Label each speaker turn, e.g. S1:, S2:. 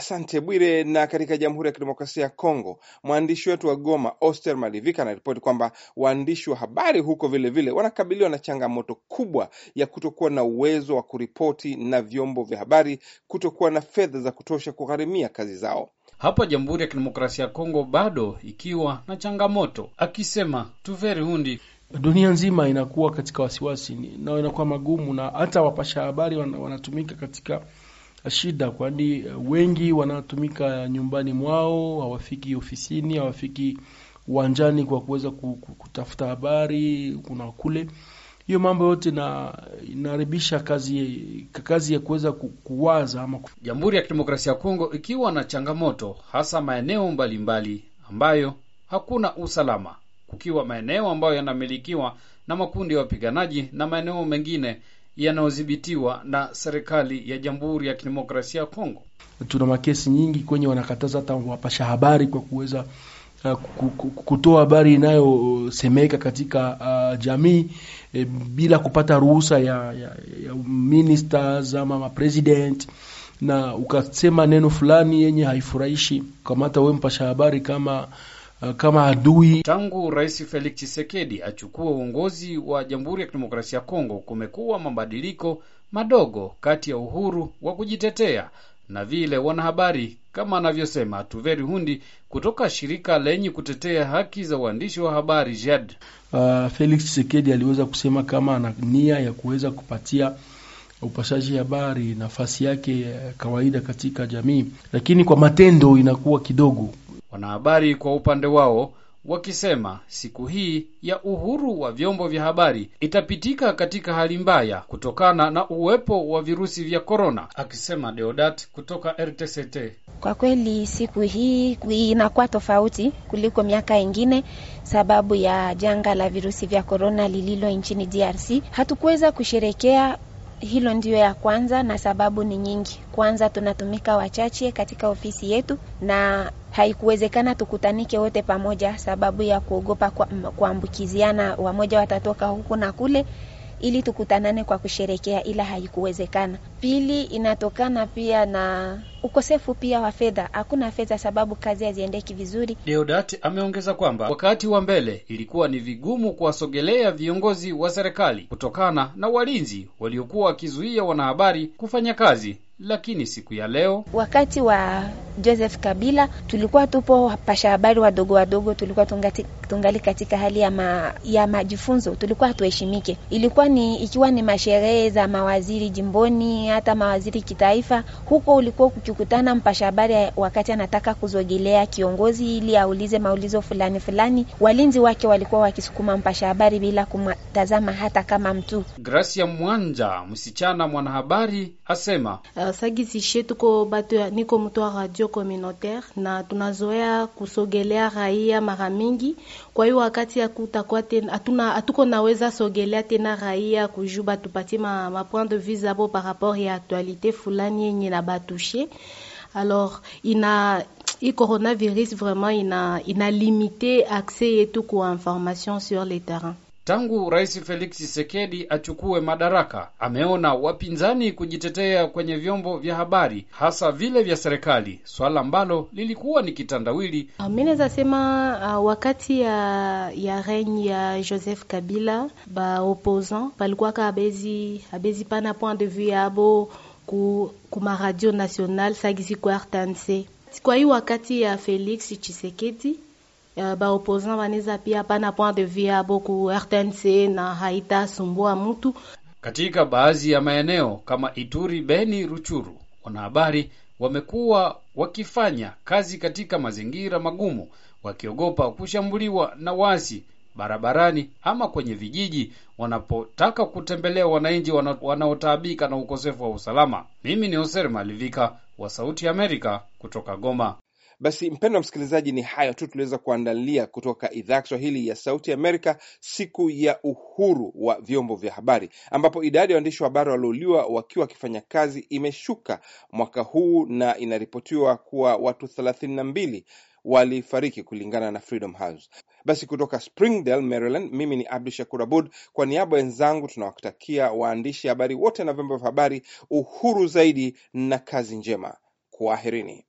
S1: Asante Bwire. Na katika Jamhuri ya Kidemokrasia ya Kongo, mwandishi wetu wa Goma Oster Malivika anaripoti kwamba waandishi wa habari huko vilevile vile wanakabiliwa na changamoto kubwa ya kutokuwa na uwezo wa kuripoti na vyombo vya habari kutokuwa na fedha za kutosha kugharimia kazi zao.
S2: Hapa Jamhuri ya Kidemokrasia ya Kongo bado ikiwa na changamoto, akisema Tuveri Hundi
S3: dunia nzima inakuwa katika wasiwasi nao inakuwa magumu, na hata wapasha habari wanatumika katika shida, kwani wengi wanatumika nyumbani mwao, hawafiki ofisini, hawafiki uwanjani kwa kuweza kutafuta habari kuna kule. Hiyo mambo yote na inaharibisha kazi kazi ya kuweza kuwaza ama.
S2: Jamhuri ya Kidemokrasia ya Kongo ikiwa na changamoto hasa maeneo mbalimbali mbali ambayo hakuna usalama kukiwa maeneo ambayo yanamilikiwa na makundi ya wapiganaji na maeneo mengine yanayodhibitiwa na serikali ya Jamhuri ya Kidemokrasia ya Kongo.
S3: Tuna makesi nyingi kwenye wanakataza hata wapasha habari kwa kuweza uh, kutoa habari inayosemeka katika uh, jamii e, bila kupata ruhusa ya, ya, ya ministers ama mapresident na ukasema neno fulani yenye haifurahishi, kamata wewe mpasha habari kama kama adui.
S2: Tangu Rais Felix Tshisekedi achukue uongozi wa Jamhuri ya Kidemokrasia ya Kongo, kumekuwa mabadiliko madogo kati ya uhuru wa kujitetea na vile wanahabari, kama anavyosema Tuveri Hundi kutoka shirika lenye kutetea haki za uandishi wa habari JED.
S3: Uh, Felix Tshisekedi aliweza kusema kama ana nia ya kuweza kupatia upashaji habari nafasi yake ya kawaida katika jamii, lakini kwa matendo inakuwa kidogo
S2: Wanahabari kwa upande wao wakisema siku hii ya uhuru wa vyombo vya habari itapitika katika hali mbaya kutokana na uwepo wa virusi vya korona, akisema Deodat kutoka RTCT.
S4: Kwa kweli siku hii inakuwa tofauti kuliko miaka ingine sababu ya janga la virusi vya korona lililo nchini DRC. Hatukuweza kusherekea hilo ndiyo ya kwanza, na sababu ni nyingi. Kwanza, tunatumika wachache katika ofisi yetu na haikuwezekana tukutanike wote pamoja sababu ya kuogopa kuambukiziana. Wamoja watatoka huku na kule ili tukutanane kwa kusherekea, ila haikuwezekana. Pili, inatokana pia na ukosefu pia wa fedha. Hakuna fedha sababu kazi haziendeki vizuri.
S2: Deodat ameongeza kwamba wakati wa mbele ilikuwa ni vigumu kuwasogelea viongozi wa serikali kutokana na walinzi waliokuwa wakizuia wanahabari kufanya kazi, lakini siku ya leo,
S4: wakati wa Joseph Kabila, tulikuwa tupo wapasha habari wadogo wadogo, tulikuwa tungati, tungali katika hali ya, ma, ya majifunzo, tulikuwa hatuheshimike. Ilikuwa ni ikiwa ni masherehe za mawaziri jimboni, hata mawaziri kitaifa, huko ulikuwa ukikutana mpasha habari wakati anataka kuzogelea kiongozi ili aulize maulizo fulani fulani, walinzi wake walikuwa wakisukuma mpasha habari bila kumtazama hata kama mtu.
S2: Gracia Mwanja, msichana mwanahabari, asema
S5: uh, sagisishe tuko batu, niko mtu wa radio communautaire na tunazoea kusogelea raia mara mingi. Kwa hiyo wakati ya sogelea tena raia kujuba tupatie ma, ma point de vue zabo par rapport ya fulani alors coronavirus vraiment ina ina limite accès information sur le terrain.
S2: Tangu Rais Felix Tshisekedi achukue madaraka, ameona wapinzani kujitetea kwenye vyombo vya habari, hasa vile vya serikali, swala ambalo lilikuwa ni kitandawili.
S5: Mi naweza sema uh, wakati ya ya regne ya Joseph Kabila ba opposant balikuwaka abezi abezi pana point de vue yabo ku kuma radio national sagisi ku RTNC. Kwa hii wakati ya Felix Tshisekedi Uh, ba wanaweza pia pana point de vue yabo ku RTNC na haitasumbua mtu.
S2: Katika baadhi ya maeneo kama Ituri, Beni, Ruchuru, wanahabari wamekuwa wakifanya kazi katika mazingira magumu, wakiogopa kushambuliwa na wasi barabarani ama kwenye vijiji wanapotaka kutembelea wananchi wanaotaabika na ukosefu wa usalama. Mimi ni Hoser Malivika wa Sauti ya Amerika kutoka Goma.
S1: Basi mpendo wa msikilizaji, ni hayo tu tuliweza kuandalia kutoka idhaa ya Kiswahili ya Sauti Amerika, siku ya uhuru wa vyombo vya habari, ambapo idadi ya waandishi wa habari waliouliwa wakiwa wakifanya kazi imeshuka mwaka huu na inaripotiwa kuwa watu thelathini na mbili walifariki kulingana na Freedom House. Basi kutoka Springdale, Maryland, mimi ni Abdu Shakur Abud, kwa niaba wenzangu tunawatakia waandishi habari wote na vyombo vya habari uhuru zaidi na kazi njema. Kwaherini.